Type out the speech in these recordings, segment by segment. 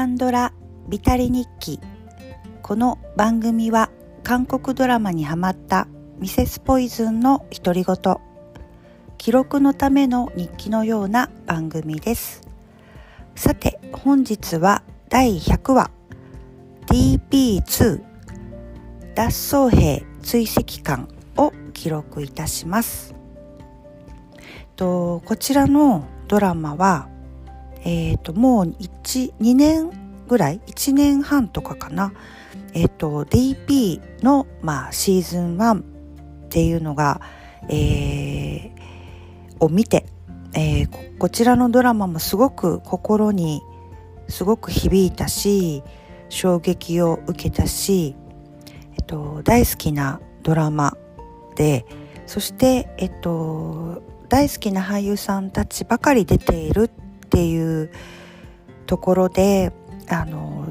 カンドラビタリ日記。この番組は韓国ドラマにハマったミセスポイズンの独り言。記録のための日記のような番組です。さて本日は第100話。DP2 脱走兵追跡艦を記録いたします。とこちらのドラマはえっ、ー、ともう12年ぐらい1年半とかかな。えっ、ー、と DP の、まあ、シーズン1っていうのが、えー、を見て、えー、こちらのドラマもすごく心にすごく響いたし衝撃を受けたし、えっと、大好きなドラマでそして、えっと、大好きな俳優さんたちばかり出ているっていうところであの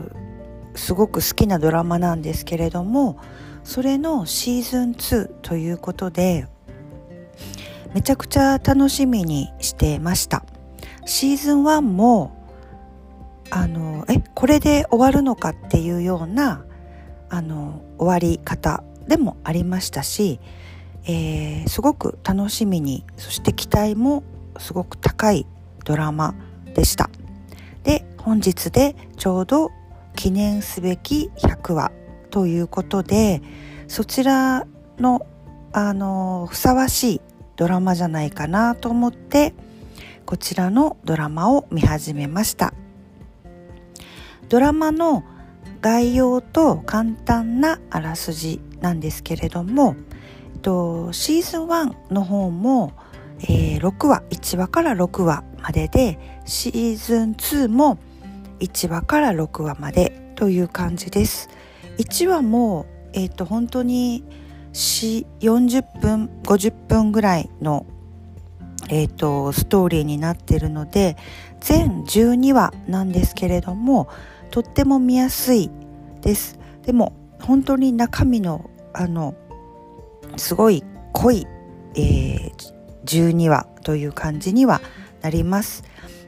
すごく好きなドラマなんですけれどもそれのシーズン2ということでめちゃくちゃ楽しみにしてました。シーズン1もあのえこれで終わるのかっていうようなあの終わり方でもありましたし、えー、すごく楽しみにそして期待もすごく高いドラマでした。で本日でちょうど記念すべき100話ということでそちらのあのふさわしいドラマじゃないかなと思ってこちらのドラマを見始めました。ドラマの概要と簡単なあらすじなんですけれども、えっと、シーズン1の方も、えー、6話1話から6話まででシーズン2も1話から6話までという感じです。1話も、えっと本当に40分50分ぐらいの、えーと、ストーリーになってるので全12話なんですけれどもとっても見やすいです。でも本当に中身のあのすごい濃い、えー、12話という感じにはなります。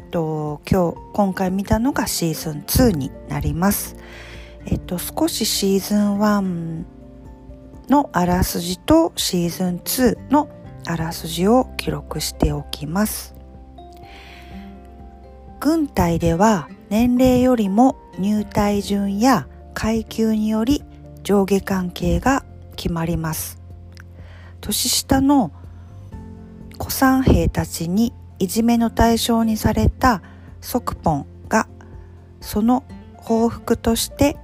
と今日今回見たのがシーズン2になります。えっと少しシーズン1のあらすじとシーズン2のあらすじを記録しておきます。軍隊では年齢よりも入隊順や階級により上下関係が決まります。年下の古参兵たちにいじめの対象にされたソクポンがその報復として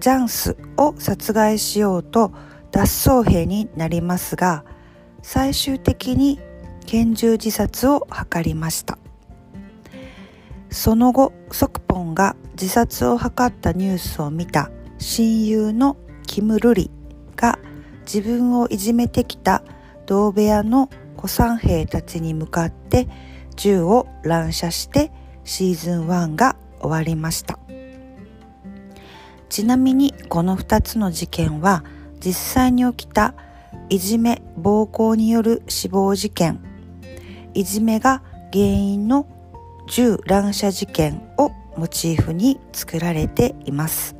ジャンスを殺害しようと脱走兵になりますが最終的に拳銃自殺を図りました。その後ソクポンが自殺を図ったニュースを見た親友のキム・ルリが自分をいじめてきた同部屋の古参兵たちに向かって銃を乱射してシーズン1が終わりました。ちなみにこの2つの事件は実際に起きたいじめ暴行による死亡事件。いじめが原因の銃乱射事件をモチーフに作られています。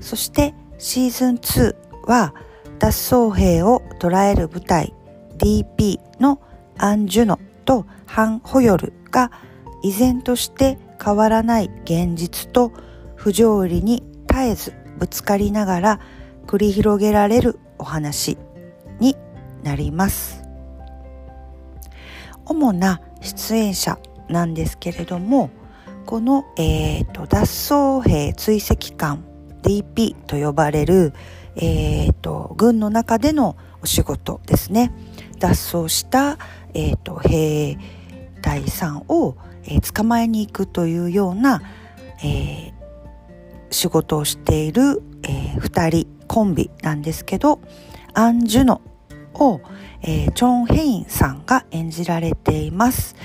そしてシーズン2は脱走兵を捉える部隊。DP のアン・ジュノとハン・ホヨルが依然として変わらない現実と不条理に絶えずぶつかりながら繰り広げられるお話になります。主な出演者なんですけれどもこの、えーと、脱走兵追跡官 DP と呼ばれる、えーと、軍の中でのお仕事ですね。脱走した、えーと、兵隊さんを、えー、捕まえに行くというような、えー、仕事をしている、えー、2人コンビなんですけどアン・ジュノを、えー、チョン・ヘインさんが演じられています。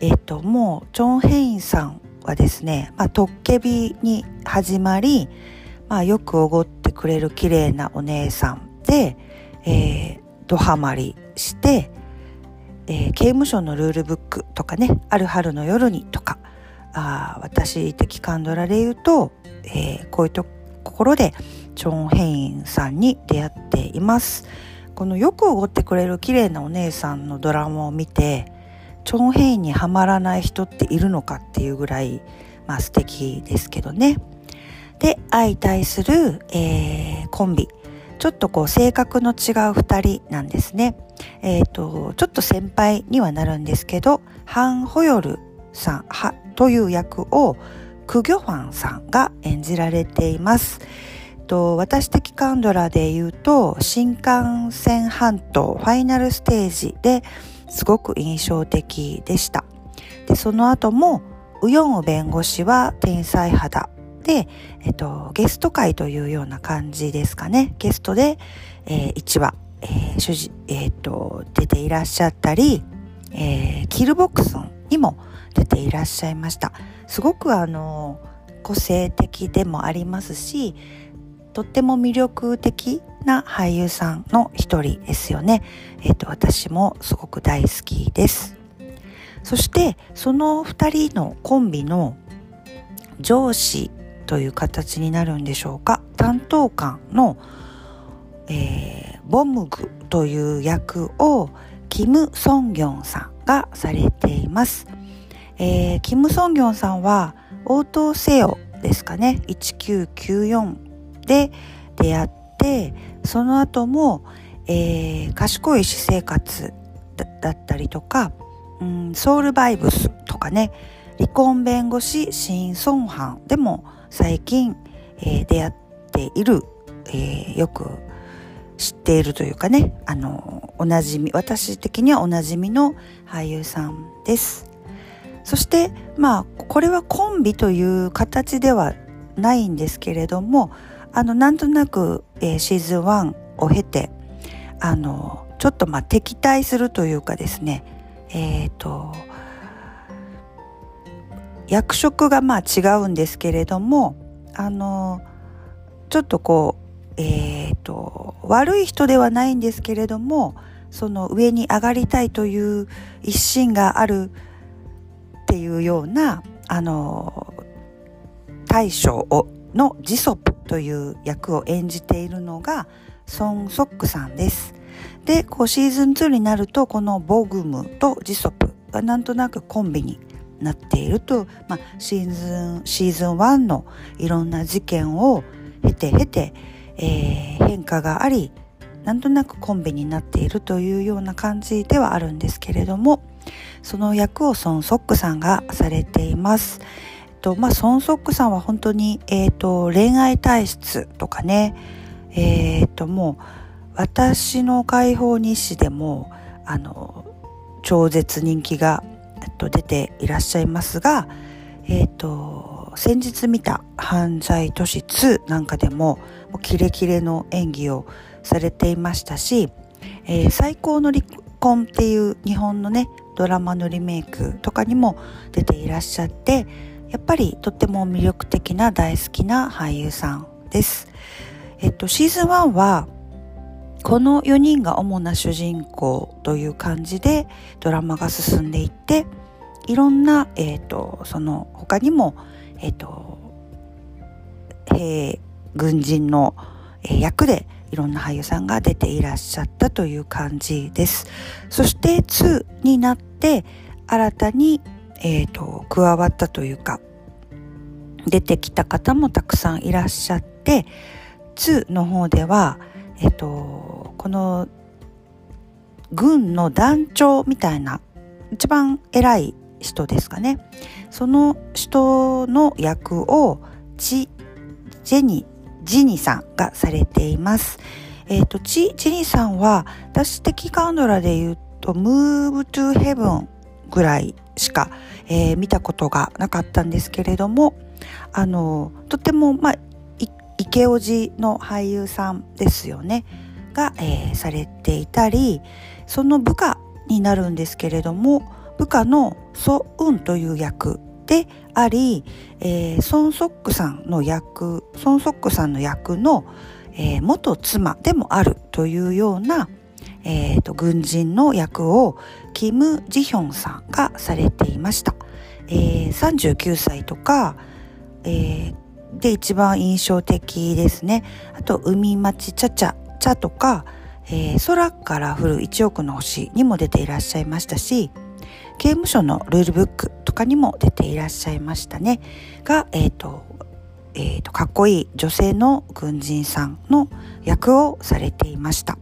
えっ、ー、ともうチョン・ヘインさんはですね、まあ、トッケビに始まり、まあ、よくおごってくれる綺麗なお姉さんで、えー、ドハマりして、えー、刑務所のルールブックとかね、ある春の夜にとか、あ私的カンドラで言うと、えー、こういうところでチョン・ヘインさんに出会っています。このよくおごってくれる綺麗なお姉さんのドラマを見てチョン・ヘインにはまらない人っているのかっていうぐらい、まあ、素敵ですけどね。で相対する、えー、コンビ。ちょっとこう性格の違う2人なんですね。えっ、ー、と、ちょっと先輩にはなるんですけど、ハン・ホヨルさんはという役をクギョファンさんが演じられています。と私的カンドラで言うと新幹線半島ファイナルステージですごく印象的でした。でその後もウヨンウ弁護士は天才肌で、えっと、ゲスト会というような感じですかね。ゲストで、えー、1話、えー、主人、えー、っと、出ていらっしゃったり、えー、キルボックスンにも出ていらっしゃいました。すごくあの、個性的でもありますし、とっても魅力的な俳優さんの一人ですよね。えっ、と、私もすごく大好きです。そして、その二人のコンビの上司という形になるんでしょうか。担当官の、えー、ボムグという役をキム・ソンギョンさんがされています、えー、キム・ソンギョンさんは応答せよですかね。1994で出会ってその後も、えー、賢い私生活だったりとか、うん、ソウルバイブスとかね離婚弁護士シン・ソンハンでも最近、えー、出会っている、えー、よく知っているというかね、あの、おなじみ、私的にはおなじみの俳優さんです。そして、まあ、これはコンビという形ではないんですけれども、あの、なんとなく、えー、シーズン1を経て、あの、ちょっとまあ敵対するというかですね、えっ、ー、と、役職がまあ違うんですけれどもあのちょっとこうえっ、ー、と悪い人ではないんですけれどもその上に上がりたいという一心があるっていうようなあの大将をのジソプという役を演じているのがソン・ソックさんです。で、こうシーズン2になるとこのボグムとジソプがなんとなくコンビになっていると、まあ、シーズンシーズン1のいろんな事件を経て経て、えー、変化がありなんとなくコンビになっているというような感じではあるんですけれどもその役をソン・ソックさんがされています。とまあ、ソン・ソックさんは本当に、えーと、恋愛体質とかね、えーと、もう私の解放日誌でもあの超絶人気がと、出ていらっしゃいますが、えっと、先日見た犯罪都市2なんかでも、もキレキレの演技をされていましたし、えー、最高の離婚っていう日本のね、ドラマのリメイクとかにも出ていらっしゃって、やっぱりとっても魅力的な大好きな俳優さんです。えっと、シーズン1はこの4人が主な主人公という感じでドラマが進んでいっていろんな、えーと、その他にも、えーと、兵軍人の、えー、役でいろんな俳優さんが出ていらっしゃったという感じです。そして2になって新たに、えーと加わったというか出てきた方もたくさんいらっしゃって2の方ではえっと、この軍の団長みたいな一番偉い人ですかねその人の役をチ・ジェニジニさんがされています。えっ、ー、と、チ・ジニさんは私的カンドラで言うと Move to Heaven ぐらいしか、えー、見たことがなかったんですけれどもあのとても、まあ、池オジの俳優さんですよねが、えー、されていたりその部下になるんですけれども部下のソ・ウンという役であり、えー、ソン・ソックさんの役ソン・ソックさんの役の、えー、元妻でもあるというような、えーと、軍人の役をキム・ジヒョンさんがされていました。えー、39歳とか、えー、で一番印象的ですね。あと、海町ちゃちゃちゃとか、えー、空から降る1億の星にも出ていらっしゃいましたし、刑務所のルールブックとかにも出ていらっしゃいましたね。が、え、ー、と、えーと、かっこいい女性の軍人さんの役をされていました。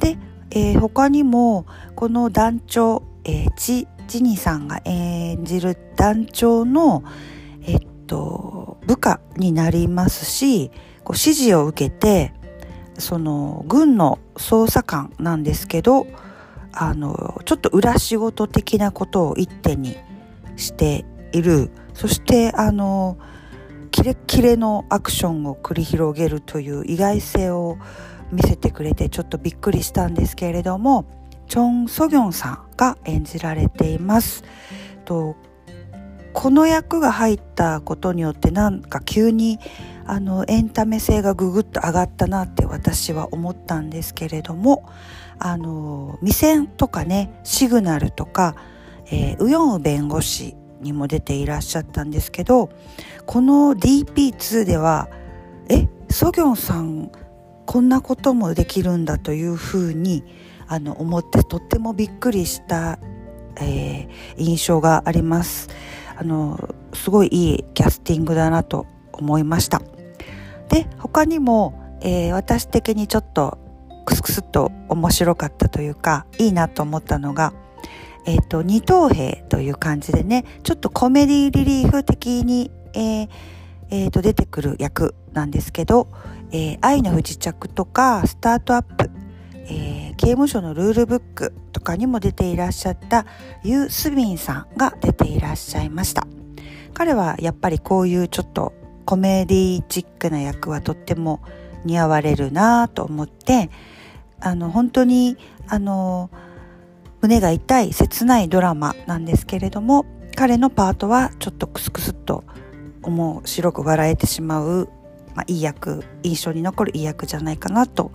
で、えー、他にもこの団長、えー、チ・ジニさんが演じる団長の、えっと、部下になりますしこう指示を受けてその軍の捜査官なんですけどあのちょっと裏仕事的なことを一手にしているそしてあのキレッキレのアクションを繰り広げるという意外性を見せてくれてちょっとびっくりしたんですけれどもチョン・ソギョンさんが演じられています。とこの役が入ったことによってなんか急にあのエンタメ性がぐぐっと上がったなって私は思ったんですけれどもあの未線とかねシグナルとか、えー、ウヨンウ弁護士にも出ていらっしゃったんですけどこの DP2 ではえソギョンさんこんなこともできるんだというふうにあの思ってとってもびっくりした、えー、印象があります。あのすごいいいキャスティングだなと思いました。で他にも、えー、私的にちょっとクスクスと面白かったというかいいなと思ったのがえっ、ー、と二等兵という感じでねちょっとコメディリリーフ的に、えーえー、と出てくる役なんですけど、えー、愛の不時着とかスタートアップ、えー、刑務所のルールブックとかにも出ていらっしゃったユー・スビンさんが出ていらっしゃいました。彼はやっぱりこういうちょっとコメディチックな役はとっても似合われるなと思ってあの本当にあの胸が痛い切ないドラマなんですけれども彼のパートはちょっとクスクスっと面白く笑えてしまうまあ、いい役印象に残るいい役じゃないかなと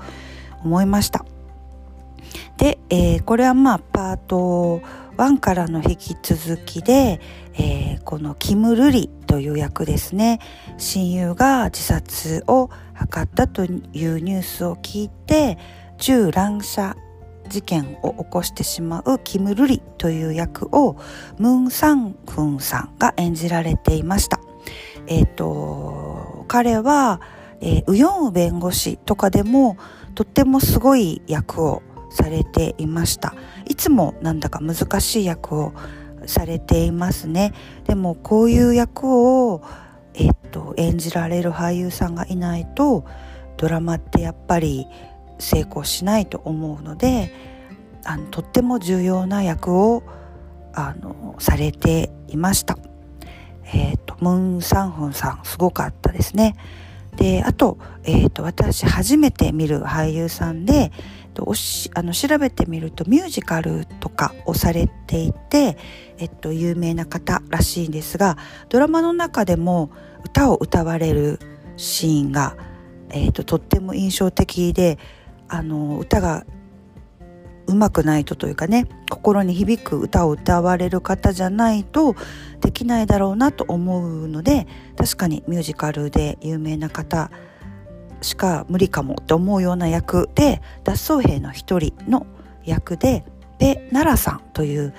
思いました。で、えー、これはまあパート1からの引き続きで、えー、このキム・ルリという役ですね。親友が自殺を図ったというニュースを聞いて銃乱射事件を起こしてしまうキム・ルリという役をムン・サンフンさんが演じられていました。えっ、ー、と、彼は、えー、ウヨンウ弁護士とかでもとってもすごい役をされていました。いつもなんだか難しい役をされていますね。でもこういう役を、えっと、演じられる俳優さんがいないとドラマってやっぱり成功しないと思うのであのとっても重要な役をあのされていました。え、ー、と、ムン・サンフンさん、すごかったですね。で、あと、え、ー、と、私初めて見る俳優さんで、おしあの調べてみるとミュージカルとかをされていて、えっと、有名な方らしいんですがドラマの中でも歌を歌われるシーンが、えっと、とっても印象的であの歌がうまくないとというかね心に響く歌を歌われる方じゃないとできないだろうなと思うので確かにミュージカルで有名な方しか無理かもと思うような役で脱走兵の一人の役でペ・ナラさんという、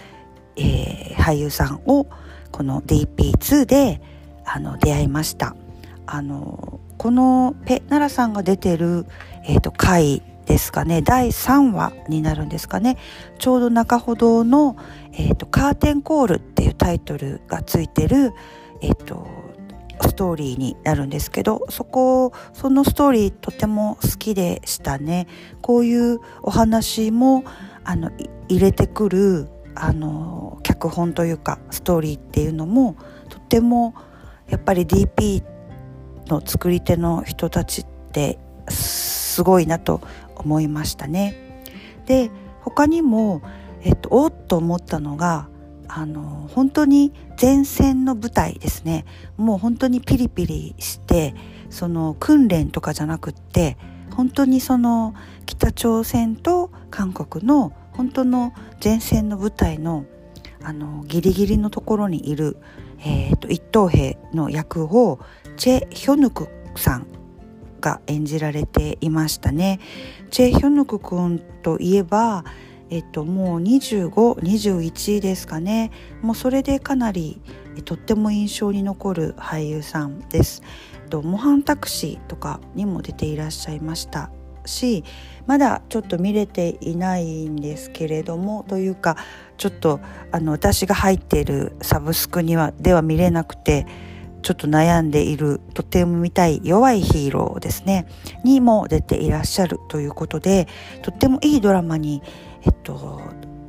えー、俳優さんをこの DP2 であの出会いました。あのこのペ・ナラさんが出てる、えーと回ですかね。第3話になるんですかね。ちょうど中ほどの、えーと「カーテンコール」っていうタイトルがついてる、えーと、ストーリーになるんですけどそこそのストーリーとても好きでしたね。こういうお話もあの入れてくるあの脚本というかストーリーっていうのもとってもやっぱり DP の作り手の人たちってすごいなと思いましたね。で他にも、えっと、おっと思ったのがあの本当に前線の舞台ですねもう本当にピリピリしてその訓練とかじゃなくって本当にその北朝鮮と韓国の本当の前線の部隊のあのギリギリのところにいる、えーと、一等兵の役をチェ・ヒョヌクさんが演じられていましたね。チェ・ヒョヌク君といえば、えっと、もう2521ですかねもうそれでかなりとっても印象に残る俳優さんです。模範タクシーとかにも出ていらっしゃいましたしまだちょっと見れていないんですけれどもというかちょっとあの私が入っているサブスクにはでは見れなくてちょっと悩んでいるとても見たい弱いヒーローですね。にも出ていらっしゃるということでとってもいいドラマに、えっと、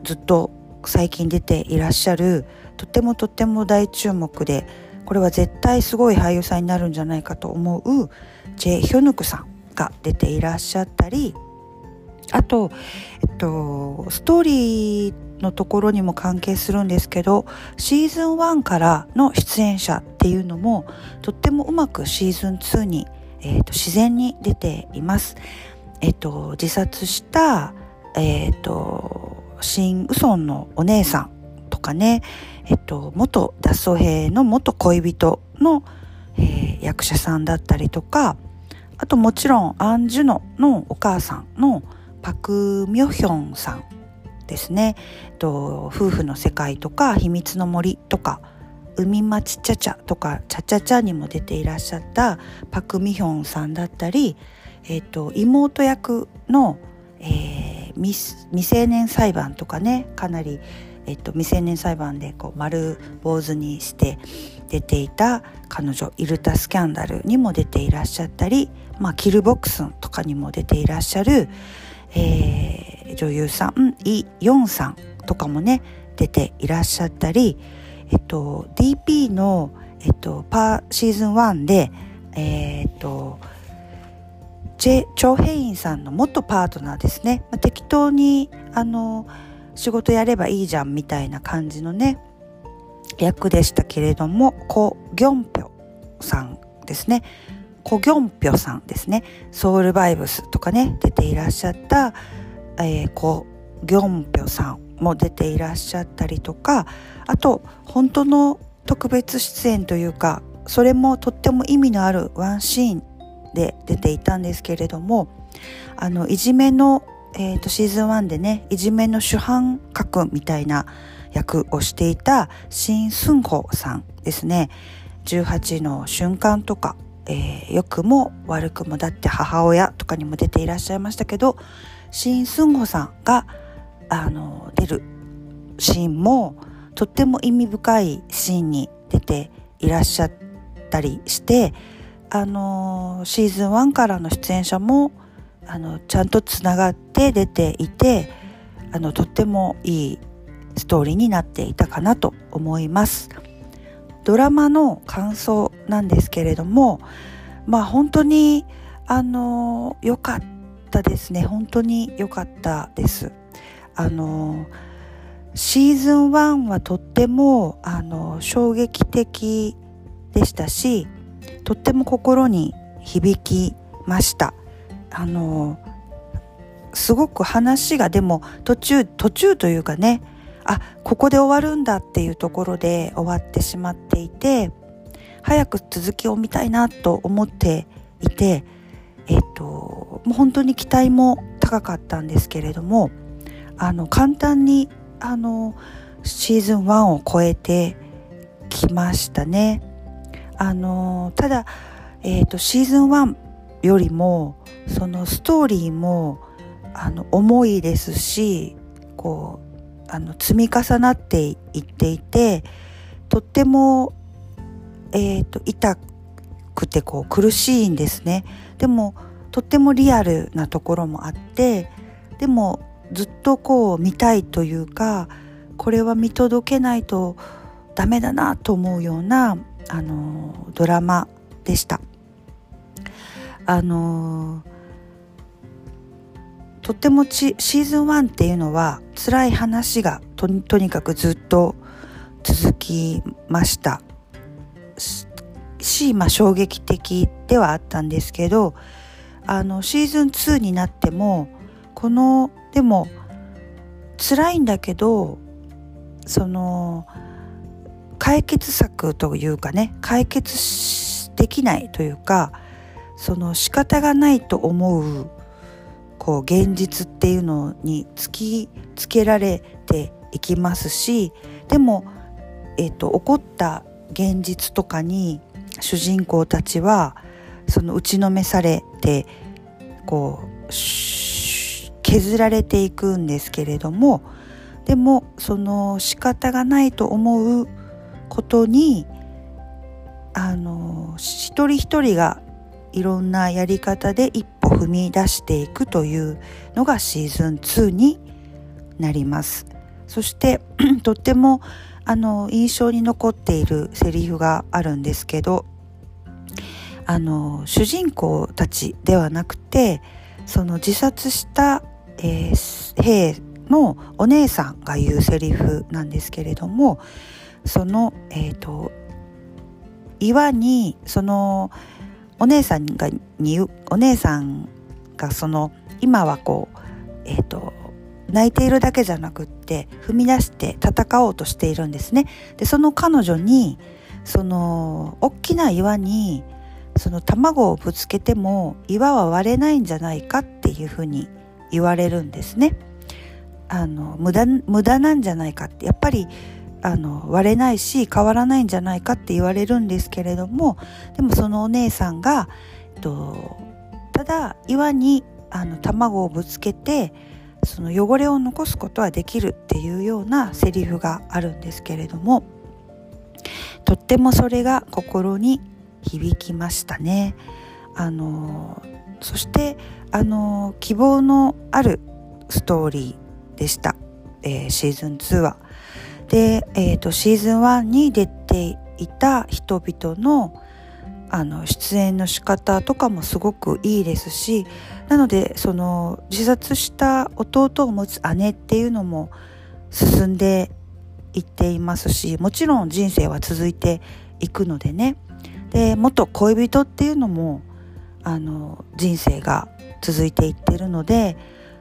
ずっと最近出ていらっしゃるとってもとっても大注目でこれは絶対すごい俳優さんになるんじゃないかと思うジェ・ヒョヌクさんが出ていらっしゃったりあと、えっと、ストーリーのところにも関係するんですけどシーズン1からの出演者っていうのもとってもうまくシーズン2に、えっと、自然に出ています。えっと、自殺した、えっと、シン・ウソンのお姉さんとかね、えっと、元脱走兵の元恋人の、えー、役者さんだったりとかあともちろんアン・ジュノのお母さんのパク・ミョヒョンさんですね、と夫婦の世界とか秘密の森とか海町ちゃちゃとかちゃちゃちゃにも出ていらっしゃったパク・ミヒョンさんだったり、えーと、妹役の、えー、未成年裁判とかねかなり、えーと未成年裁判でこう丸坊主にして出ていた彼女イルタスキャンダルにも出ていらっしゃったり、まあ、キルボックスとかにも出ていらっしゃる、えー、女優さんイ・ヨンさんとかもね出ていらっしゃったり、えっと、DP の、えっと、パーシーズン1で、えー、っとチェ・チョ・ヘインさんの元パートナーですね、まあ、適当にあの仕事やればいいじゃんみたいな感じのね役でしたけれどもコ・ギョンピョさんですね。コ・ギョンピョさんですね。ソウルバイブスとかね出ていらっしゃった、えー、コ・ギョンピョさんも出ていらっしゃったりとかあと本当の特別出演というかそれもとっても意味のあるワンシーンで出ていたんですけれどもあのいじめの、えーと、シーズン1でねいじめの主犯格みたいな役をしていたシン・スンホさんですね。18の瞬間とか、えー、良くも悪くもだって母親とかにも出ていらっしゃいましたけどシン・スンホさんがあの出るシーンもとっても意味深いシーンに出ていらっしゃったりしてあのシーズン1からの出演者もあのちゃんとつながって出ていてあのとってもいいストーリーになっていたかなと思います。ドラマの感想なんですけれどもまあ本当にあの良かったですね。本当に良かったです。あのシーズン1はとってもあの衝撃的でしたしとっても心に響きました。あのすごく話がでも途中途中というかねあここで終わるんだっていうところで終わってしまっていて早く続きを見たいなと思っていてえっ、ともう本当に期待も高かったんですけれどもあの簡単にあのシーズン1を超えてきましたね。あのただ、えーと、シーズン1よりもそのストーリーもあの重いですしこうあの積み重なっていっていてとっても、えーと、痛くてこう苦しいんですねでもとってもリアルなところもあってでもずっとこう見たいというかこれは見届けないとダメだなと思うようなあのドラマでした。あのとってもシーズン1っていうのは辛い話がとにかくずっと続きました。し、まあ、衝撃的ではあったんですけどあのシーズン2になってもこのでも辛いんだけどその解決策というかね解決できないというかその仕方がないと思うこう現実っていうのに突きつけられていきますしでも、えーと、起こった現実とかに主人公たちはその打ちのめされてこう削られていくんですけれどもでもその仕方がないと思うことにあの一人一人がいろんなやり方で一歩踏み出していくというのがシーズン2になります。そして とってもあの印象に残っているセリフがあるんですけどあの主人公たちではなくてその自殺した、えー、兵のお姉さんが言うセリフなんですけれどもその、えーと、岩にそのお姉さんがにお姉さんがその今はこうえっ、ー、と泣いているだけじゃなくって踏み出して戦おうとしているんですね。でその彼女にその大きな岩にその卵をぶつけても岩は割れないんじゃないかっていうふうに言われるんですね。あの無駄無駄なんじゃないかってやっぱりあの割れないし変わらないんじゃないかって言われるんですけれどもでもそのお姉さんが、えっと、ただ岩にあの卵をぶつけてその汚れを残すことはできるっていうようなセリフがあるんですけれどもとってもそれが心に響きましたね。あのそしてあの希望のあるストーリーでした、えー、シーズン2は。で、えーと、シーズン1に出ていた人々のあの出演の仕方とかもすごくいいですしなのでその自殺した弟を持つ姉っていうのも進んでいっていますしもちろん人生は続いていくのでね。で元恋人っていうのもあの人生が続いていってるので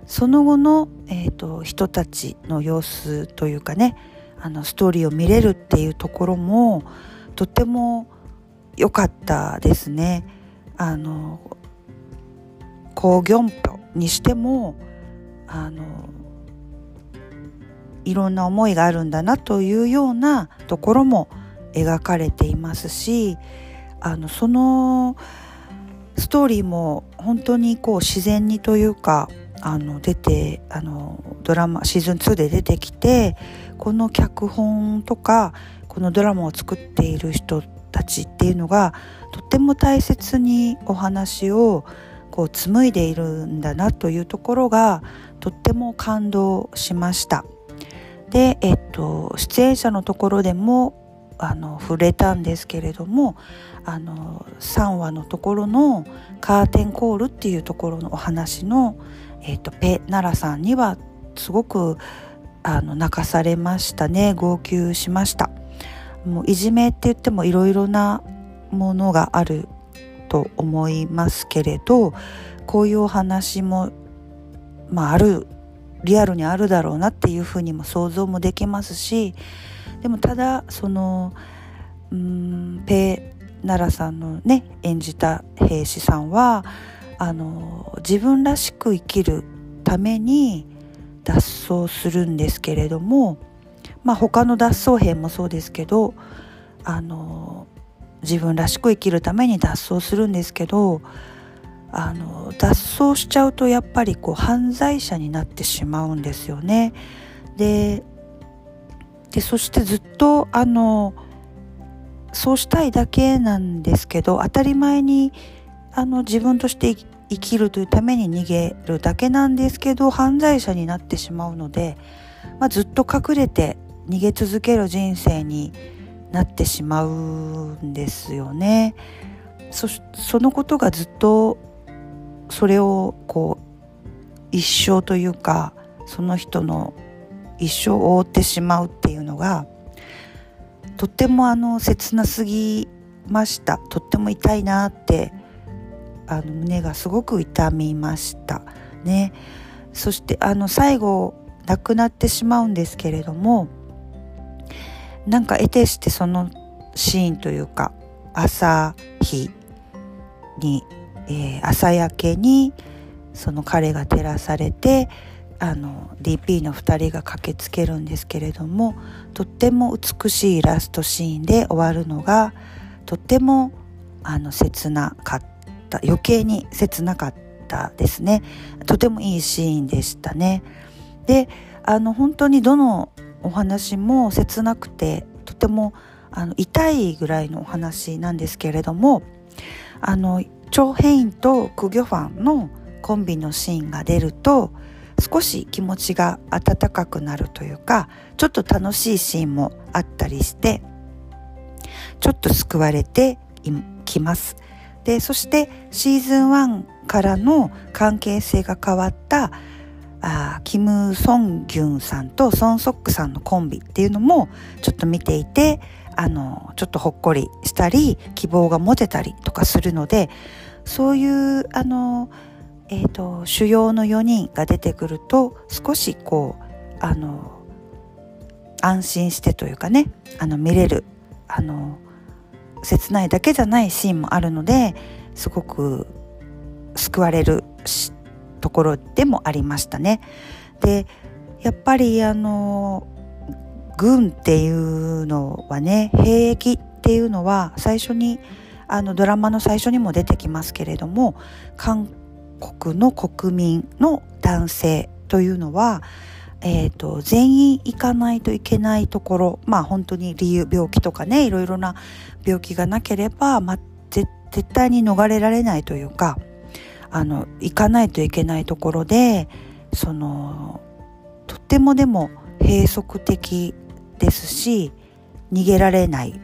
その後の、えーと人たちの様子というかねあのストーリーを見れるっていうところもとっても良かったですね。あのコ・ギョンピョにしてもあのいろんな思いがあるんだなというようなところも描かれていますしあのそのストーリーも本当にこう自然にというかあの出てあのドラマシーズン2で出てきてこの脚本とかこのドラマを作っている人たちっていうのがとっても大切にお話をこう紡いでいるんだなというところがとっても感動しました。で、えっと、出演者のところでもあの触れたんですけれどもあの3話のところのカーテンコールっていうところのお話のえーと、ペ・ナラさんにはすごくあの泣かされましたね。号泣しました。もういじめって言ってもいろいろなものがあると思いますけれどこういうお話も、まあ、あるリアルにあるだろうなっていうふうにも想像もできますしでもただそのうんペ・ナラさんのね演じた兵士さんはあの自分らしく生きるために脱走するんですけれども、まあ、他の脱走兵もそうですけどあの自分らしく生きるために脱走するんですけどあの脱走しちゃうとやっぱりこう犯罪者になってしまうんですよね。でそしてずっとあのそうしたいだけなんですけど当たり前にあの自分として生きるというために逃げるだけなんですけど犯罪者になってしまうので、まあ、ずっと隠れて逃げ続ける人生になってしまうんですよね。そそのことがずっとそれをこう一生というかその人の一生を覆ってしまうっていうのがとってもあの切なすぎましたとっても痛いなってあの胸がすごく痛みました。ね。そしてあの最後亡くなってしまうんですけれどもなんか得てしてそのシーンというか朝日に、えー、朝焼けにその彼が照らされてあの DP の2人が駆けつけるんですけれどもとっても美しいラストシーンで終わるのがとってもあの切なかった。た。余計に切なかったですね。とてもいいシーンでしたね。であの本当にどのお話も切なくてとてもあの痛いぐらいのお話なんですけれどもあのチョ・ヘインとク・ギョファンのコンビのシーンが出ると少し気持ちが温かくなるというかちょっと楽しいシーンもあったりしてちょっと救われてきます。でそしてシーズン1からの関係性が変わったあキム・ソンギュンさんとソン・ソックさんのコンビっていうのもちょっと見ていてあのちょっとほっこりしたり希望が持てたりとかするのでそういうあの、えーと、主要の4人が出てくると少しこうあの安心してというかねあの見れるあの切ないだけじゃないシーンもあるのですごく救われるところでもありましたね。でやっぱりあの軍っていうのはね兵役っていうのは最初にあのドラマの最初にも出てきますけれども韓国の国民の男性というのは、えーと、全員行かないといけないところまあ本当に理由病気とかねいろいろな病気がなければ、ま、絶対に逃れられないというかあの行かないといけないところでそのとってもでも閉塞的ですし逃げられない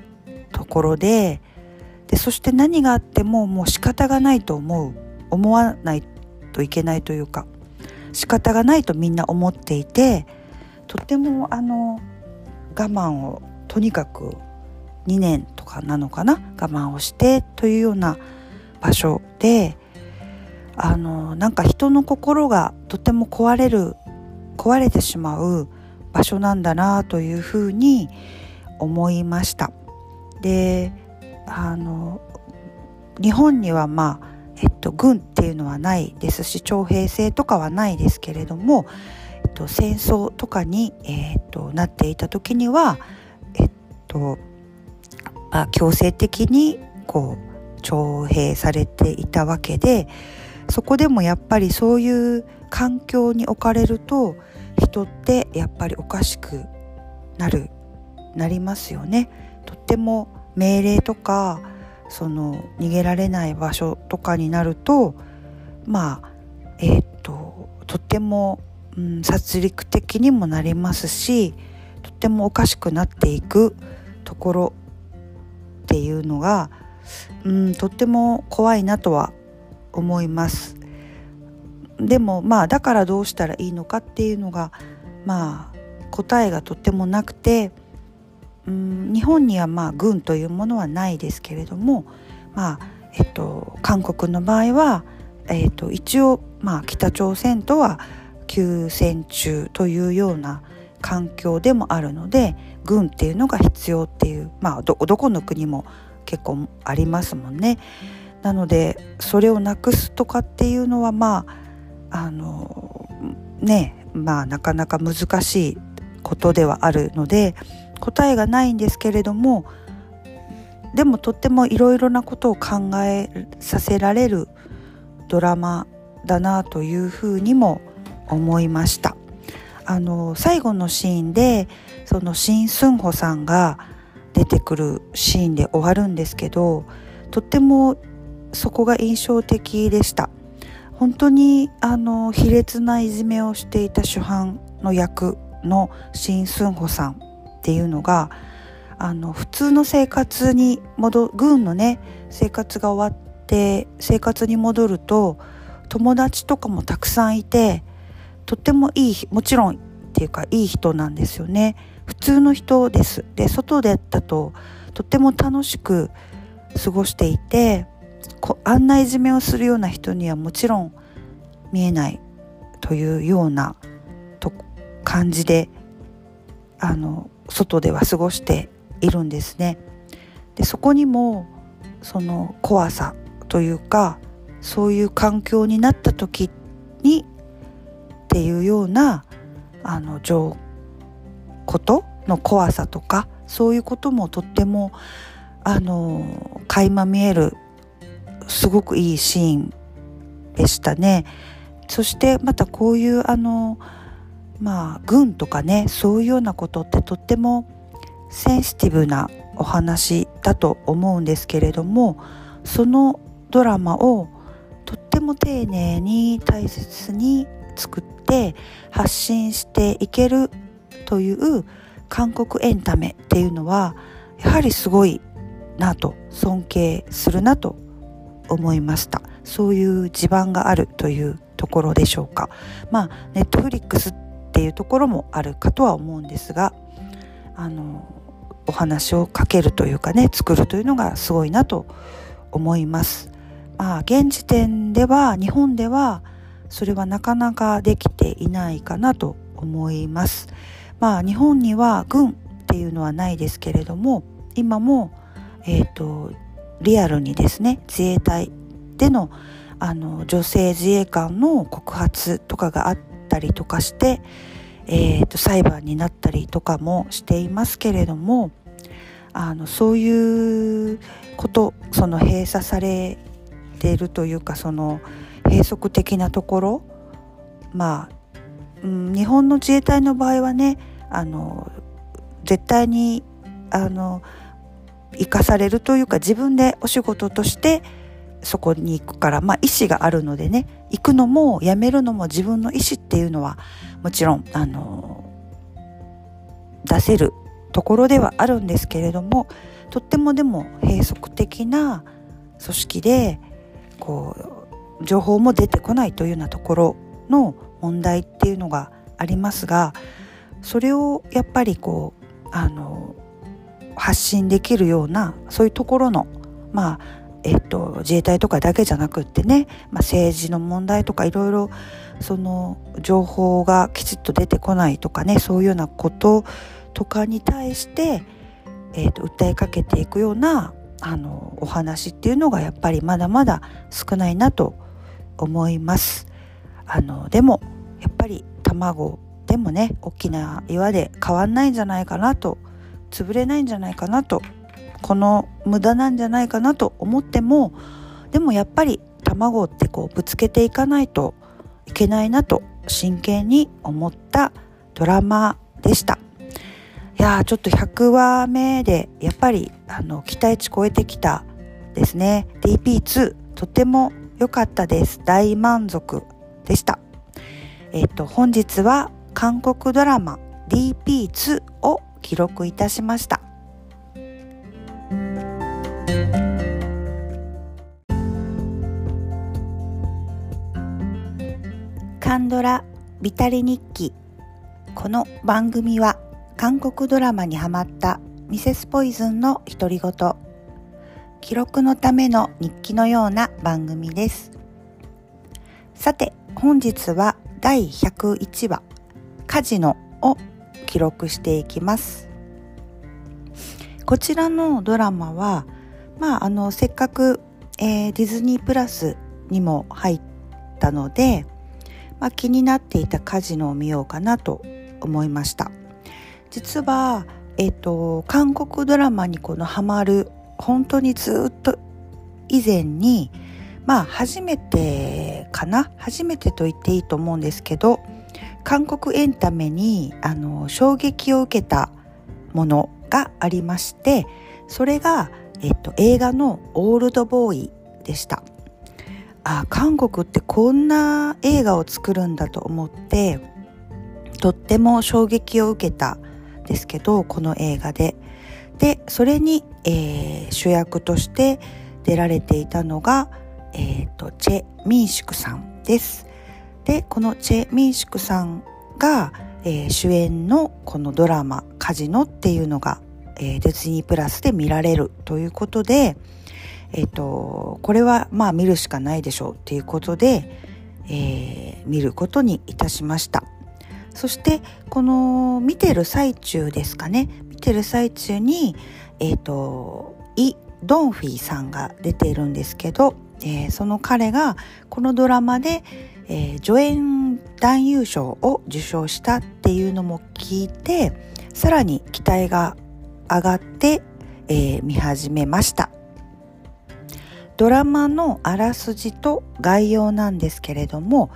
ところででそして何があってももう仕方がないと思う。思わないといけないというか仕方がないとみんな思っていてとってもあの我慢をとにかく2年かなのかな？我慢をしてというような場所であのなんか人の心がとても壊れる壊れてしまう場所なんだなというふうに思いました。であの日本にはまあえっと、軍っていうのはないですし徴兵制とかはないですけれども、えっと、戦争とかに、えっと、なっていた時には、えっと、あ強制的にこう徴兵されていたわけでそこでもやっぱりそういう環境に置かれると人ってやっぱりおかしくなるなりますよね。とっても命令とかその逃げられない場所とかになるとまあえっ、ととっても、うん、殺戮的にもなりますしとってもおかしくなっていくところっていうのが、うん、とっても怖いなとは思います。でもまあだからどうしたらいいのかっていうのがまあ答えがとってもなくてうん日本にはまあ軍というものはないですけれどもまあえっと韓国の場合は、えっと、一応まあ北朝鮮とは休戦中というような環境でもあるので軍っていうのが必要っていうまあどこの国も結構ありますもんね。なのでそれをなくすとかっていうのはまああのねまあなかなか難しいことではあるので答えがないんですけれどもでもとってもいろいろなことを考えさせられるドラマだなというふうにも思いました。あの最後のシーンでそのシン・スンホさんが出てくるシーンで終わるんですけどとってもそこが印象的でした。本当にあの卑劣ないじめをしていた主犯の役のシン・スンホさんっていうのがあの普通の生活に戻る軍のね生活が終わって生活に戻ると友達とかもたくさんいてとってもいいもちろんっていうかいい人なんですよね普通の人ですで外でだととっても楽しく過ごしていてあんないじめをするような人にはもちろん見えないというようなと感じであの外では過ごしているんですね。でそこにもその怖さというかそういう環境になった時にっていうようなあの情ことの怖さとかそういうこともとってもあの垣間見えるすごくいいシーンでしたね。そしてまたこういうあのまあ軍とかねそういうようなことってとってもセンシティブなお話だと思うんですけれどもそのドラマをとっても丁寧に大切に作って発信していけるという韓国エンタメっていうのはやはりすごいなと尊敬するなと思いましたそういう地盤があるというところでしょうかまあネットフリックスっていうところもあるかとは思うんですがあのお話をかけるというかね作るというのがすごいなと思います。まあ、現時点では日本ではそれはなかなかできていないかなと思います。まあ日本には軍っていうのはないですけれども今もえ、ー、とリアルにですね自衛隊でのあの女性自衛官の告発とかがあったりとかして、えーと、裁判になったりとかもしていますけれどもあのそういうことその閉鎖されているというかその閉塞的なところ。まあ、うん、日本の自衛隊の場合はねあの絶対にあの生かされるというか自分でお仕事としてそこに行くから、まあ意思があるのでね、行くのもやめるのも自分の意思っていうのはもちろん、あの、出せるところではあるんですけれども、とってもでも閉塞的な組織で、こう、情報も出てこないというようなところの問題っていうのがありますが、それをやっぱりこう、あの、発信できるような、そういうところの、まあ、えっと、自衛隊とかだけじゃなくってね、まあ、政治の問題とかいろいろその情報がきちっと出てこないとかねそういうようなこととかに対して、えっと、訴えかけていくようなあのお話っていうのがやっぱりまだまだ少ないなと思います。あのでもやっぱり卵でもね大きな岩で変わんないんじゃないかなと潰れないんじゃないかなとこの無駄なんじゃないかなと思ってもでもやっぱり卵ってこうぶつけていかないといけないなと真剣に思ったドラマでした。いやーちょっと100話目でやっぱりあの期待値超えてきたですね DP2 とても良かったです。大満足でした。えっ、と本日は韓国ドラマ DP2 を記録いたしました。カンドラビタリ日記。この番組は韓国ドラマにハマったミセスポイズンの独り言。記録のための日記のような番組です。さて本日は第101話カジノを記録していきます。こちらのドラマはまああのせっかく、えー、ディズニープラスにも入ったのでまあ、気になっていたカジノを見ようかなと思いました。実は、えっ、ー、と韓国ドラマにこのハマる本当にずっと以前にまあ初めてかな？初めてと言っていいと思うんですけど韓国エンタメにあの衝撃を受けたものがありましてそれが、えっと、映画の「オールドボーイ」でした。あ韓国ってこんな映画を作るんだと思ってとっても衝撃を受けたですけどこの映画ででそれに、えー、主役として出られていたのが、えーと、チェ・ミンシクさんですでこのチェ・ミンシクさんが、えー、主演のこのドラマ「カジノ」っていうのが、えー、ディズニープラスで見られるということでえっと、これはまあ見るしかないでしょうっていうことで、えー、見ることにいたしました。そしてこの見てる最中ですかねてる最中にえっ、ー、とイ・ドンフィーさんが出ているんですけど、えー、その彼がこのドラマで、えー、助演男優賞を受賞したっていうのも聞いてさらに期待が上がって、えー、見始めました。ドラマのあらすじと概要なんですけれども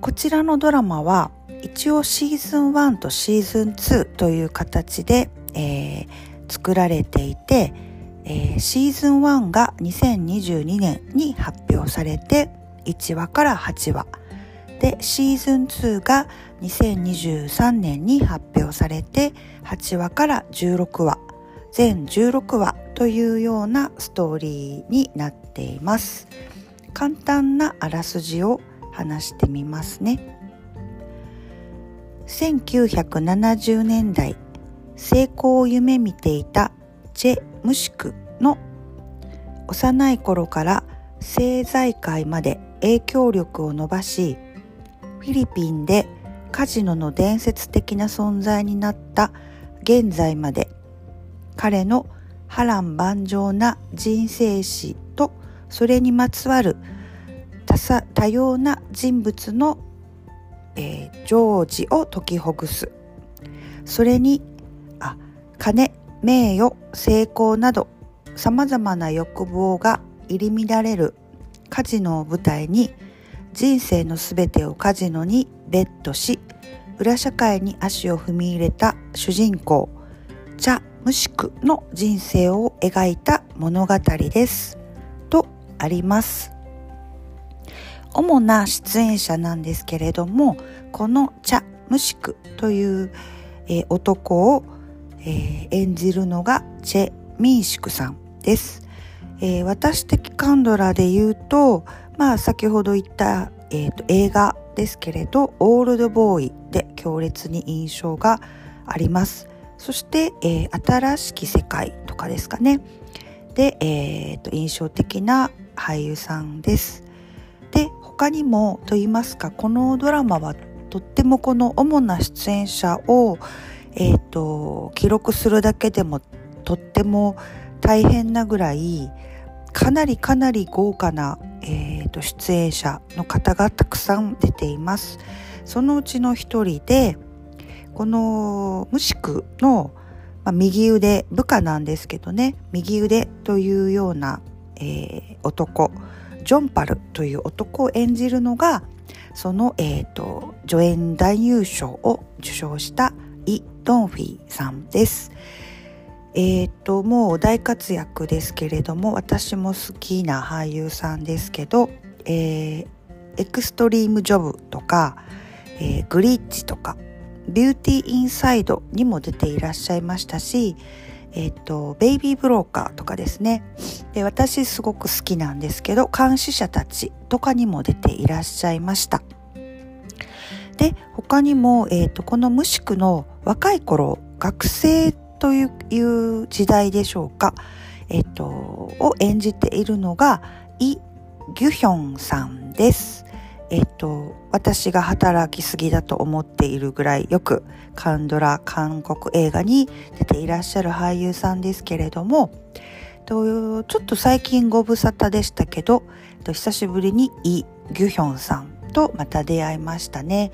こちらのドラマは一応シーズン1とシーズン2という形で、えー、作られていて、えー、シーズン1が2022年に発表されて1話から8話。でシーズン2が2023年に発表されて8話から16話。全16話というようなストーリーになっています。簡単なあらすじを話してみますね。1970年代成功を夢見ていたチェ・ムシクの幼い頃から政財界まで影響力を伸ばしフィリピンでカジノの伝説的な存在になった現在まで彼の波乱万丈な人生史とそれにまつわる多様な人物のえー、常時を解きほぐす。それにあ金名誉成功などさまざまな欲望が入り乱れるカジノを舞台に人生のすべてをカジノにベットし裏社会に足を踏み入れた主人公チャ・ムシクの人生を描いた物語です。とあります。主な出演者なんですけれどもこのチャ・ムシクという、えー、男を、えー、演じるのがチェ・ミンシクさんです、えー、私的カンドラで言うとまあ先ほど言った、えーと、映画ですけれどオールドボーイで強烈に印象があります。そして、えー、新しき世界とかですかね。で、えーと印象的な俳優さんです。で他にもと言いますかこのドラマはとってもこの主な出演者を、えーと、記録するだけでもとっても大変なぐらいかなりかなり豪華な、えーと、出演者の方がたくさん出ています。そのうちの一人でこのムシクの、まあ、右腕部下なんですけどね右腕というような、えー、男ジョンパルという男を演じるのがその、えーと、助演男優賞を受賞したイ・ドンフィさんです。え、ー、ともう大活躍ですけれども私も好きな俳優さんですけど、えー、エクストリームジョブとか、えー、グリッチとかビューティーインサイドにも出ていらっしゃいましたしえっ、と、ベイビーブローカーとかですね。で、私すごく好きなんですけど、監視者たちとかにも出ていらっしゃいました。で、他にも、えっ、と、このムシクの若い頃、学生という時代でしょうか、えっ、と、を演じているのが、イ・ギュヒョンさんです。えっと、私が働きすぎだと思っているぐらいよくカンドラ韓国映画に出ていらっしゃる俳優さんですけれども、ちょっと最近ご無沙汰でしたけど、久しぶりにイ・ギュヒョンさんとまた出会いましたね。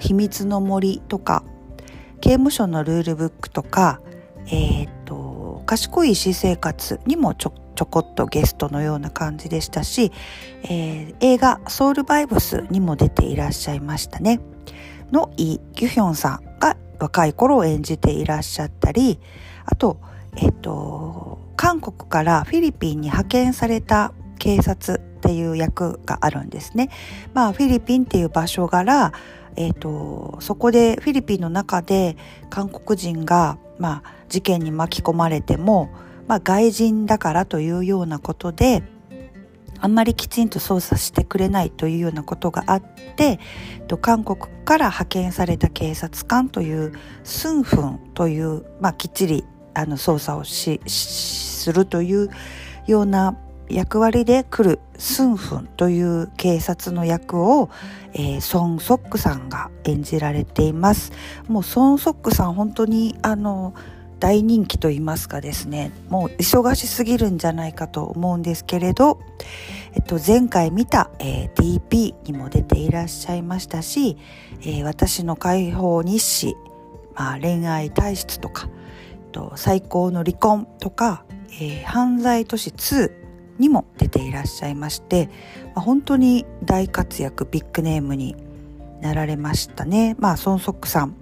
秘密の森とか、刑務所のルールブックとか、えっ、と、賢い私生活にもちょちょこっとゲストのような感じでしたし、えー、映画ソウルバイブスにも出ていらっしゃいましたね。のイ・ギュヒョンさんが若い頃を演じていらっしゃったり、あと、えっ、と、韓国からフィリピンに派遣された警察っていう役があるんですね。まあ、フィリピンっていう場所柄、えっ、と、そこでフィリピンの中で韓国人が、まあ、事件に巻き込まれても、まあ、外人だからというようなことであんまりきちんと操作してくれないというようなことがあって韓国から派遣された警察官というスンフンという、まあ、きっちりあの操作をしするというような役割で来るスンフンという警察の役を、えー、ソン・ソックさんが演じられています。もうソン・ソックさん本当にあの大人気と言いますかですねもう忙しすぎるんじゃないかと思うんですけれど、えっと、前回見た、えー、DP にも出ていらっしゃいましたし、えー、私の解放日誌、まあ、恋愛体質とか、えっと、最高の離婚とか、えー、犯罪都市2にも出ていらっしゃいまして、まあ、本当に大活躍ビッグネームになられましたね。まあ、ソンソックさん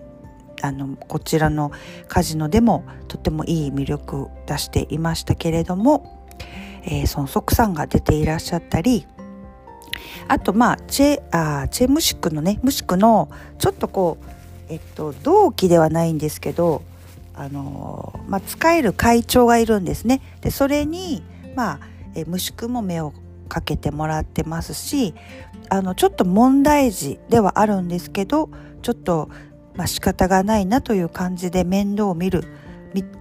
あのこちらのカジノでもとてもいい魅力を出していましたけれども、えー、孫則さんが出ていらっしゃったりあとまあチェあチェムシクのねムシクのちょっとこうえっと同期ではないんですけどあのまあ使える会長がいるんですね。でそれにまあえムシクも目をかけてもらってますしあのちょっと問題児ではあるんですけどちょっとまあ、仕方がないなという感じで面倒を見る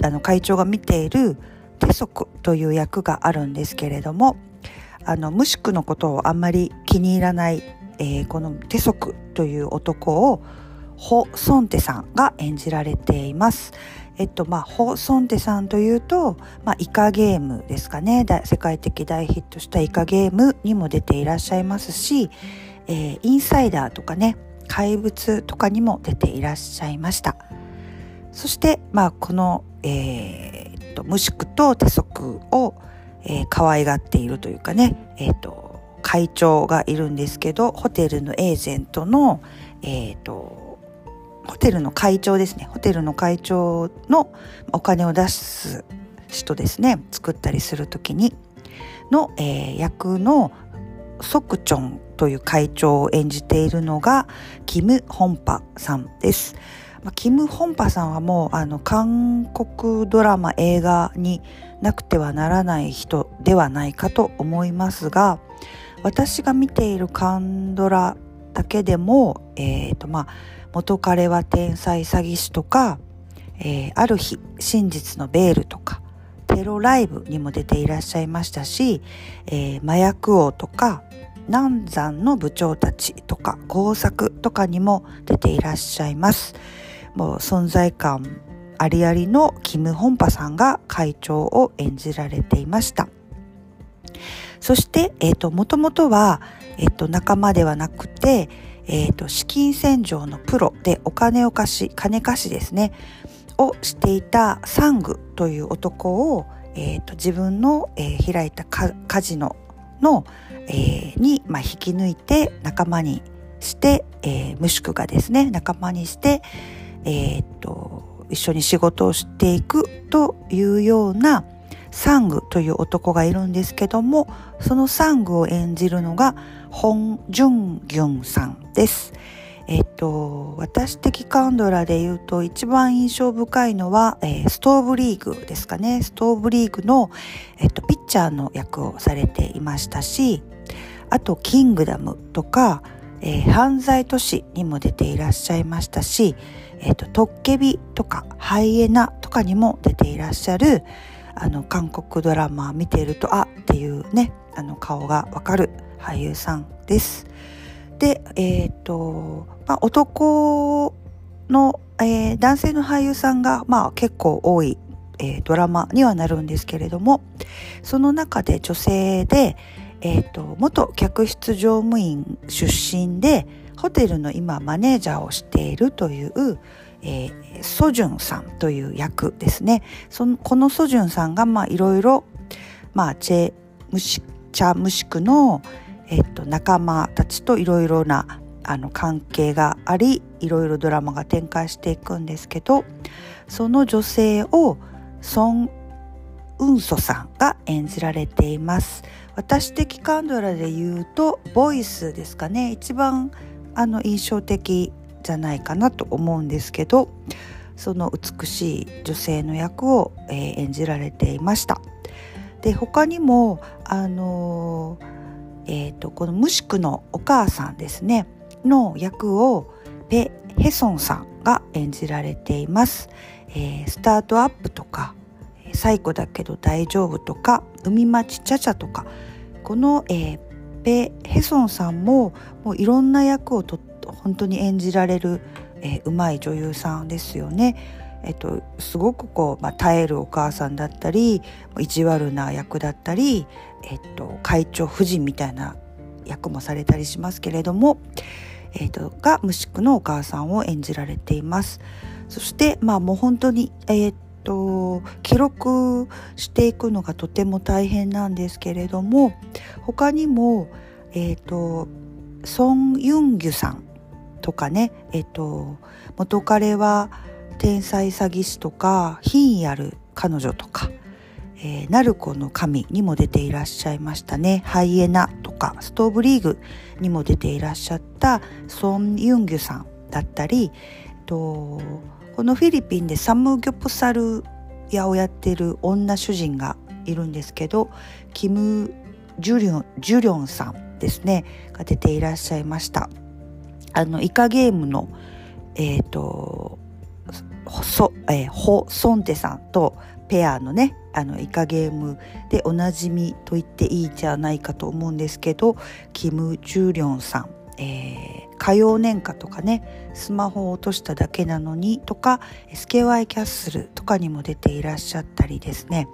あの会長が見ている手則という役があるんですけれどもあの無宿のことをあんまり気に入らない、えー、この手則という男をホ・ソンテさんが演じられています。えっとまあ、ホ・ソンテさんというと、まあ、イカゲームですかね世界的大ヒットしたイカゲームにも出ていらっしゃいますし、えー、インサイダーとかね怪物とかにも出ていらっしゃいました。そしてまあこの、えー、と無宿と手足を、えー、可愛がっているというかね、えーと、会長がいるんですけどホテルのエージェントの、えーと、ホテルの会長ですね。ホテルの会長のお金を出す人ですね。作ったりする時にの、えー、役のソクチョンという会長を演じているのがキム・ホンパさんです。まあ、キム・ホンパさんはもうあの韓国ドラマ映画になくてはならない人ではないかと思いますが私が見ているカンドラだけでも、えーとまあ、元彼は天才詐欺師とか、えー、ある日真実のベールとかテロライブにも出ていらっしゃいましたし、えー、麻薬王とか南山の部長たちとか工作とかにも出ていらっしゃいます。もう存在感ありありのキム・ホンパさんが会長を演じられていました。そして、えっ、ー、と、もともとは、えっ、ー、と、仲間ではなくて、えっ、ー、と、資金洗浄のプロでお金を貸し、金貸しですね、をしていたサングという男を、えっ、と、自分の、え開いたカジノの、えー、に、まあ、引き抜いて仲間にして、えー、ムシクがですね仲間にして、えー、っと一緒に仕事をしていくというようなサングという男がいるんですけどもそのサングを演じるのがホン・ジュンギュンさんです。えっと、私的カンドラで言うと一番印象深いのは、えー、ストーブリーグですかね。ストーブリーグの、えっと、ピッチャーの役をされていましたし、あと、キングダムとか、えー、犯罪都市にも出ていらっしゃいましたし、えっと、トッケビとかハイエナとかにも出ていらっしゃる、あの、韓国ドラマ見てると、あっていうね、あの、顔がわかる俳優さんです。で、え、ー、と、まあ、男の、えー、男性の俳優さんが、まあ、結構多い、えー、ドラマにはなるんですけれども、その中で女性で、えっ、と、元客室乗務員出身で、ホテルの今マネージャーをしているという、えー、ソジュンさんという役ですね。そのこのソジュンさんが、いろいろ、まあ、チェムシチャムシクの、えっと、仲間たちといろいろなあの関係がありいろいろドラマが展開していくんですけどその女性をソン・ウンソさんが演じられています私的カンドラで言うとボイスですかね。一番あの印象的じゃないかなと思うんですけどその美しい女性の役を、えー、演じられていました。で他にもあのーえーと、このムシクのお母さんですね。の役をペ・ヘソンさんが演じられています、えー、スタートアップとか最後だけど大丈夫とか海町ちゃちゃとかこの、えー、ペ・ヘソンさんももういろんな役をと本当に演じられる、えー、うまい女優さんですよね。えっと、すごくこう、まあ、耐えるお母さんだったり意地悪な役だったり、えっと、会長夫人みたいな役もされたりしますけれども、えっと、が虫クのお母さんを演じられています。そしてまあもう本当に、えっと記録していくのがとても大変なんですけれども他にも、えっとソン・ユンギュさんとかね、えっと元彼は天才詐欺師とか品位ある彼女とか、えー、ナルコの神にも出ていらっしゃいましたね。ハイエナとかストーブリーグにも出ていらっしゃったソン・ユンギュさんだったりとこのフィリピンでサムギョプサル屋をやってる女主人がいるんですけどキム・ジュリョンジュリョンさんですねが出ていらっしゃいました。あのイカゲームのえっ、ー、とそ、えー、ホ・ソンテさんとペアのねあのイカゲームでおなじみと言っていいじゃないかと思うんですけどキム・ジュリョンさん、えー、火曜年間とかねスマホを落としただけなのにとか SKY キャッスルとかにも出ていらっしゃったりですね。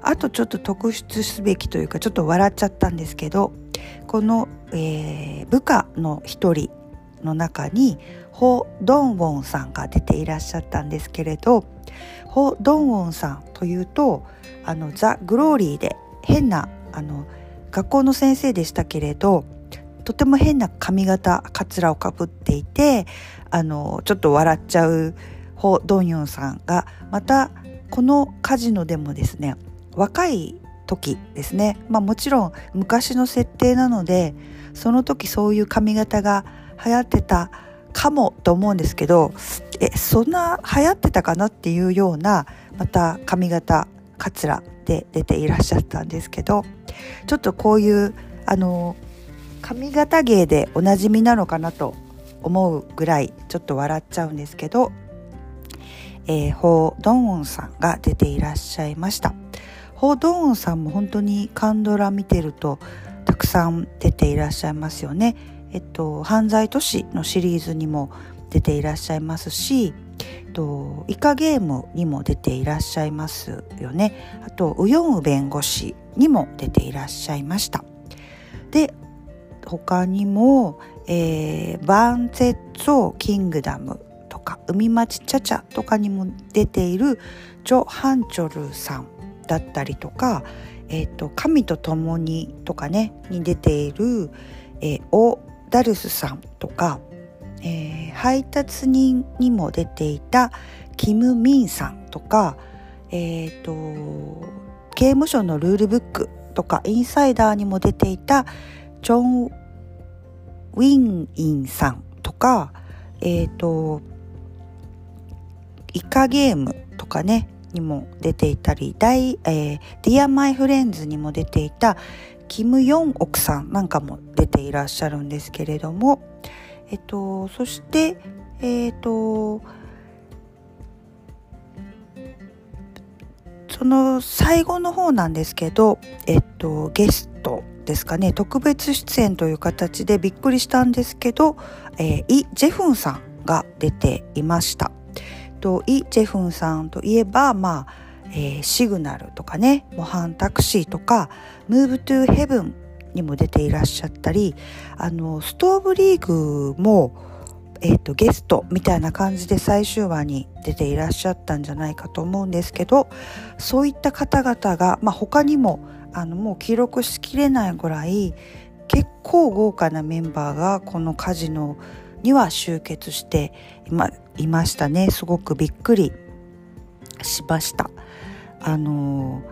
あとちょっと特筆すべきというかちょっと笑っちゃったんですけどこの、えー、部下の一人の中にホ・ドンウォンさんが出ていらっしゃったんですけれどホ・ドンウォンさんというとあのザ・グローリーで変なあの学校の先生でしたけれどとても変な髪型かつらをかぶっていてあのちょっと笑っちゃうホ・ドンヨンさんがまたこのカジノでもですね若い時ですねまあもちろん昔の設定なのでその時そういう髪型が流行ってたかもと思うんですけどえそんな流行ってたかなっていうようなまた髪型かつらで出ていらっしゃったんですけどちょっとこういうあの髪型芸でおなじみなのかなと思うぐらいちょっと笑っちゃうんですけど、えー、ホー・ドンウォンさんが出ていらっしゃいましたホー・ドンウォンさんも本当にカンドラ見てるとたくさん出ていらっしゃいますよねえっと、犯罪都市のシリーズにも出ていらっしゃいますし、えっと、イカゲームにも出ていらっしゃいますよね。あと、ウヨンウ弁護士にも出ていらっしゃいました。で、他にも、えー、バンゼッツォキングダムとか、海町チャチャとかにも出ているジョ・ハンチョルさんだったりとか、え、ー、と、神と共にとかね、に出ている、えー、オダルスさんとか、えー、配達人にも出ていたキム・ミンさんとか、えーと、刑務所のルールブックとかインサイダーにも出ていたチョン・ウィンインさんとか、えーと、イカゲームとかねにも出ていたり大、えー、ディア・マイ・フレンズにも出ていたキム・ヨンオクさんなんかも出ていらっしゃるんですけれども、えっと、そして、えっと、その最後の方なんですけど、えっと、ゲストですかね、特別出演という形でびっくりしたんですけど、えー、イ・ジェフンさんが出ていました。とイ・ジェフンさんといえば、まあ、えー、シグナルとかね模範タクシーとかムーブトゥヘブンにも出ていらっしゃったりあのストーブリーグも、えーと、ゲストみたいな感じで最終話に出ていらっしゃったんじゃないかと思うんですけどそういった方々が、まあ、他にもあのもう記録しきれないぐらい結構豪華なメンバーがこのカジノには集結していましたねすごくびっくりしました。あの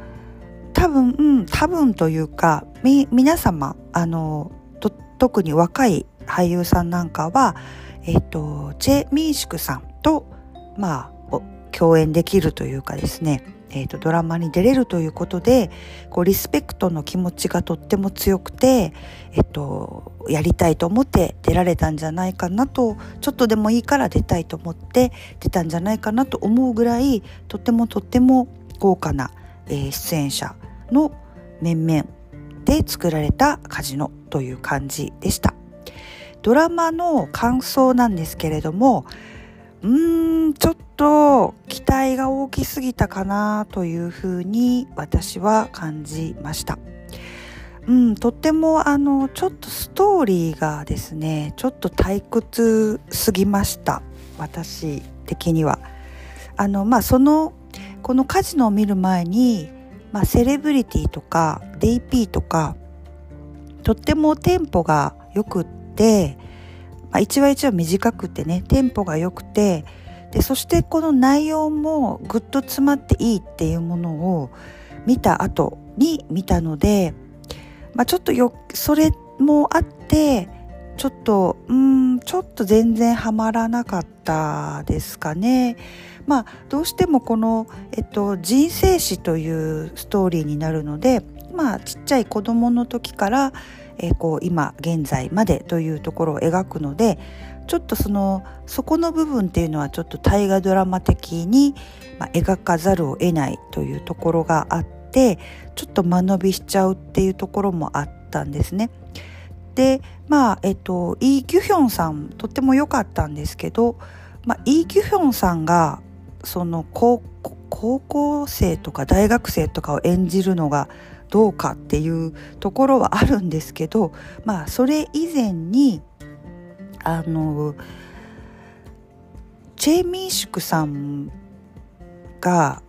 多分、多分というか皆様あの特に若い俳優さんなんかは、えっ、とチェ・ミンシクさんとまあ共演できるというかですねえーと、ドラマに出れるということでこうリスペクトの気持ちがとっても強くて、えっと、やりたいと思って出られたんじゃないかなとちょっとでもいいから出たいと思って出たんじゃないかなと思うぐらいとってもとっても豪華な、えー、出演者の、面々で作られたカジノという感じでした。ドラマの感想なんですけれどもうーんちょっと期待が大きすぎたかなというふうに私は感じましたうん、とってもあのちょっとストーリーがですねちょっと退屈すぎました私的には。あのまあそのこのカジノを見る前に、まあ、セレブリティとか DP とかとってもテンポがよくって、まあ、1話1話短くてねテンポが良くてでそしてこの内容もぐっと詰まっていいっていうものを見た後に見たのでまあ、ちょっとよそれもあってちょっとうんちょっと全然ハマらなかったですかね。まあどうしてもこの、えっと、人生史というストーリーになるのでまあちっちゃい子供の時から、え、こう今現在までというところを描くのでちょっとそのそこの部分っていうのはちょっと大河ドラマ的に、ま、描かざるを得ないというところがあって。ちょっと間延びしちゃうっていうところもあったんですね。でまあえっとイ・ギュヒョンさんとっても良かったんですけど、まあ、イ・ギュヒョンさんがその高高校生とか大学生とかを演じるのがどうかっていうところはあるんですけどまあそれ以前にあのチェ・ミンシュクさんが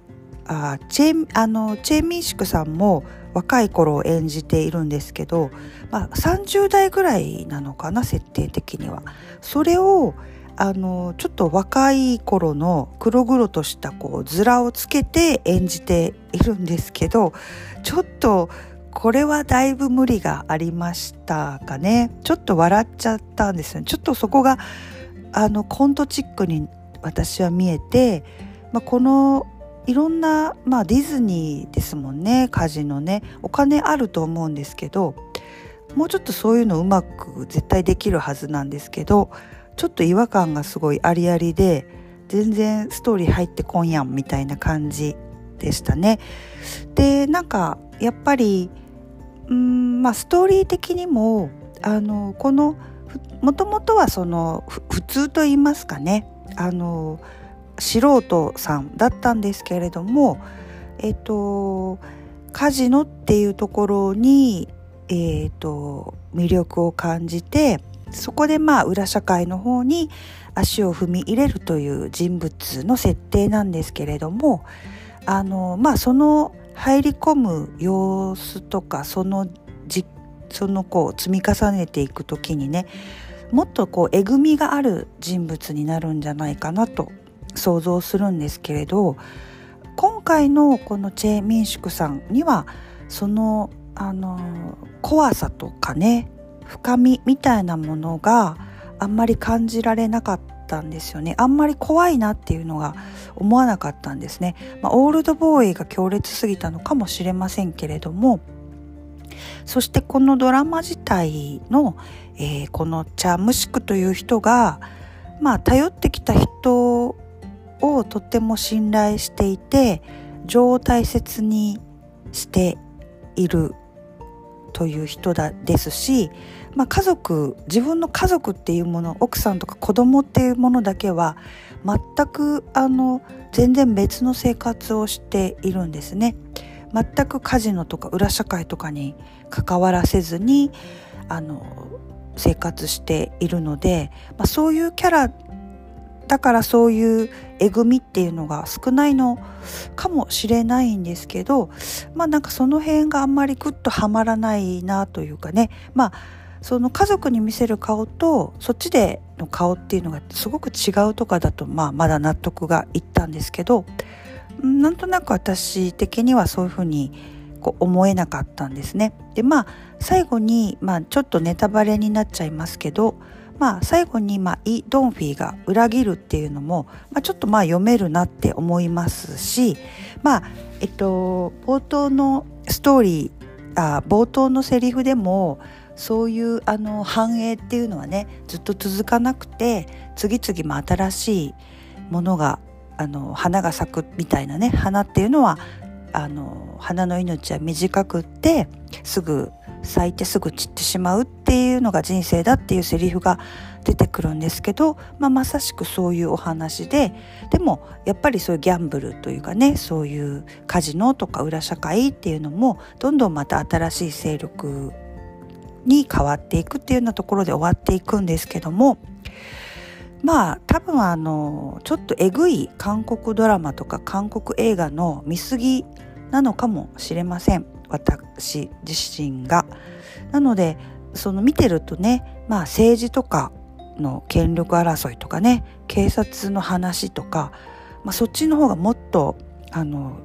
あチェあのチェ・ミンシクさんも若い頃を演じているんですけど、まあ、30代ぐらいなのかな設定的には。それをあのちょっと若い頃の黒々としたこう面をつけて演じているんですけどちょっとこれはだいぶ無理がありましたかね。ちょっと笑っちゃったんですよね。ちょっとそこがあのコントチックに私は見えて、まあ、このいろんな、まあ、ディズニーですもんね。カジノね。お金あると思うんですけどもうちょっとそういうのうまく絶対できるはずなんですけどちょっと違和感がすごいありありで全然ストーリー入ってこんやんみたいな感じでしたね。でなんかやっぱりうんまあストーリー的にもあのこのもともとはその普通と言いますかねあの素人さんだったんですけれどもえっとカジノっていうところに、えっと魅力を感じてそこでまあ裏社会の方に足を踏み入れるという人物の設定なんですけれどもあのまあその入り込む様子とかそのじそのこう積み重ねていく時にねもっとこうえぐみがある人物になるんじゃないかなと想像するんですけれど今回のこのチェ・ミンシュクさんにはそのあの怖さとかね深みみたいなものがあんまり感じられなかったんですよね。あんまり怖いなっていうのが思わなかったんですね、まあ、オールドボーイが強烈すぎたのかもしれませんけれどもそしてこのドラマ自体の、えー、このチャムシクという人がまあ頼ってきた人をとっても信頼していて情を大切にしているという人だですし、まあ、家族自分の家族っていうもの奥さんとか子供っていうものだけは全くあの全然別の生活をしているんですね。全くカジノとか裏社会とかに関わらせずにあの生活しているので、まあ、そういうキャラだからそういうえぐみっていうのが少ないのかもしれないんですけどまあなんかその辺があんまりグッとはまらないなというかねまあその家族に見せる顔とそっちでの顔っていうのがすごく違うとかだとまあまだ納得がいったんですけどなんとなく私的にはそういうふうにこう思えなかったんですね。でまあ最後に、まあ、ちょっとネタバレになっちゃいますけどまあ、最後に、まあ、イ・ドンフィーが裏切るっていうのも、まあ、ちょっとまあ読めるなって思いますし、まあえっと、冒頭のストーリーあ冒頭のセリフでもそういうあの繁栄っていうのはねずっと続かなくて次々ま新しいものがあの花が咲くみたいなね花っていうのはあの花の命は短くってすぐ咲いてすぐ散ってしまうっていうのが人生だっていうセリフが出てくるんですけど、まあ、まさしくそういうお話ででもやっぱりそういうギャンブルというかねそういうカジノとか裏社会っていうのもどんどんまた新しい勢力に変わっていくっていうようなところで終わっていくんですけどもまあ多分あのちょっとえぐい韓国ドラマとか韓国映画の見過ぎなのかもしれません私自身が。なのでその見てるとねまあ政治とかの権力争いとかね警察の話とか、まあ、そっちの方がもっとあの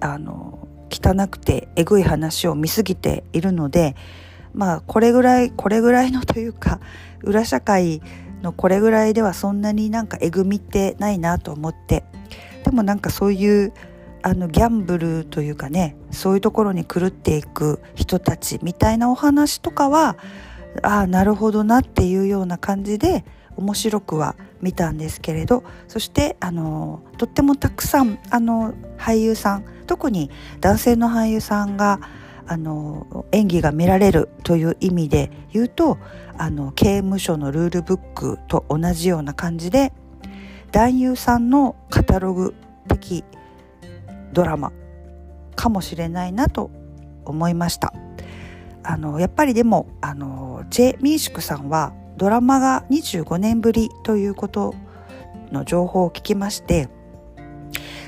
あの汚くてえぐい話を見すぎているのでまあこれぐらいこれぐらいのというか裏社会のこれぐらいではそんなになんかえぐみってないなと思って。でもなんかそういうあのギャンブルというかねそういうところに狂っていく人たちみたいなお話とかはああなるほどなっていうような感じで面白くは見たんですけれどそしてあのとってもたくさんあの俳優さん特に男性の俳優さんがあの演技が見られるという意味で言うとあの刑務所のルールブックと同じような感じで男優さんのカタログ的ドラマかもしれないなと思いました。あのやっぱりでもあのジェ・ミンシクさんはドラマが25年ぶりということの情報を聞きまして、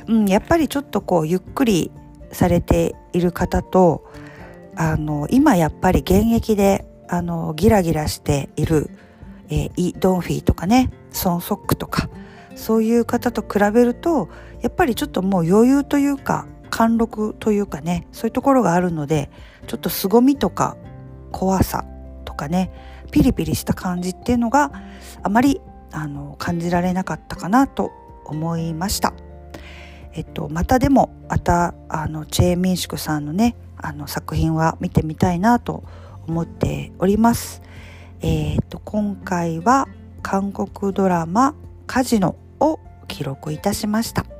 うん、やっぱりちょっとこうゆっくりされている方とあの今やっぱり現役であのギラギラしている、えー、イ・ドンフィーとかねソン・ソックとかそういう方と比べるとやっぱりちょっともう余裕というか貫禄というかねそういうところがあるのでちょっと凄みとか怖さとかねピリピリした感じっていうのがあまりあの感じられなかったかなと思いました。えっと、またでもまたあのチェー・ミンシクさんのねあの作品は見てみたいなと思っております。えー、っと今回は韓国ドラマ「カジノ」を記録いたしました。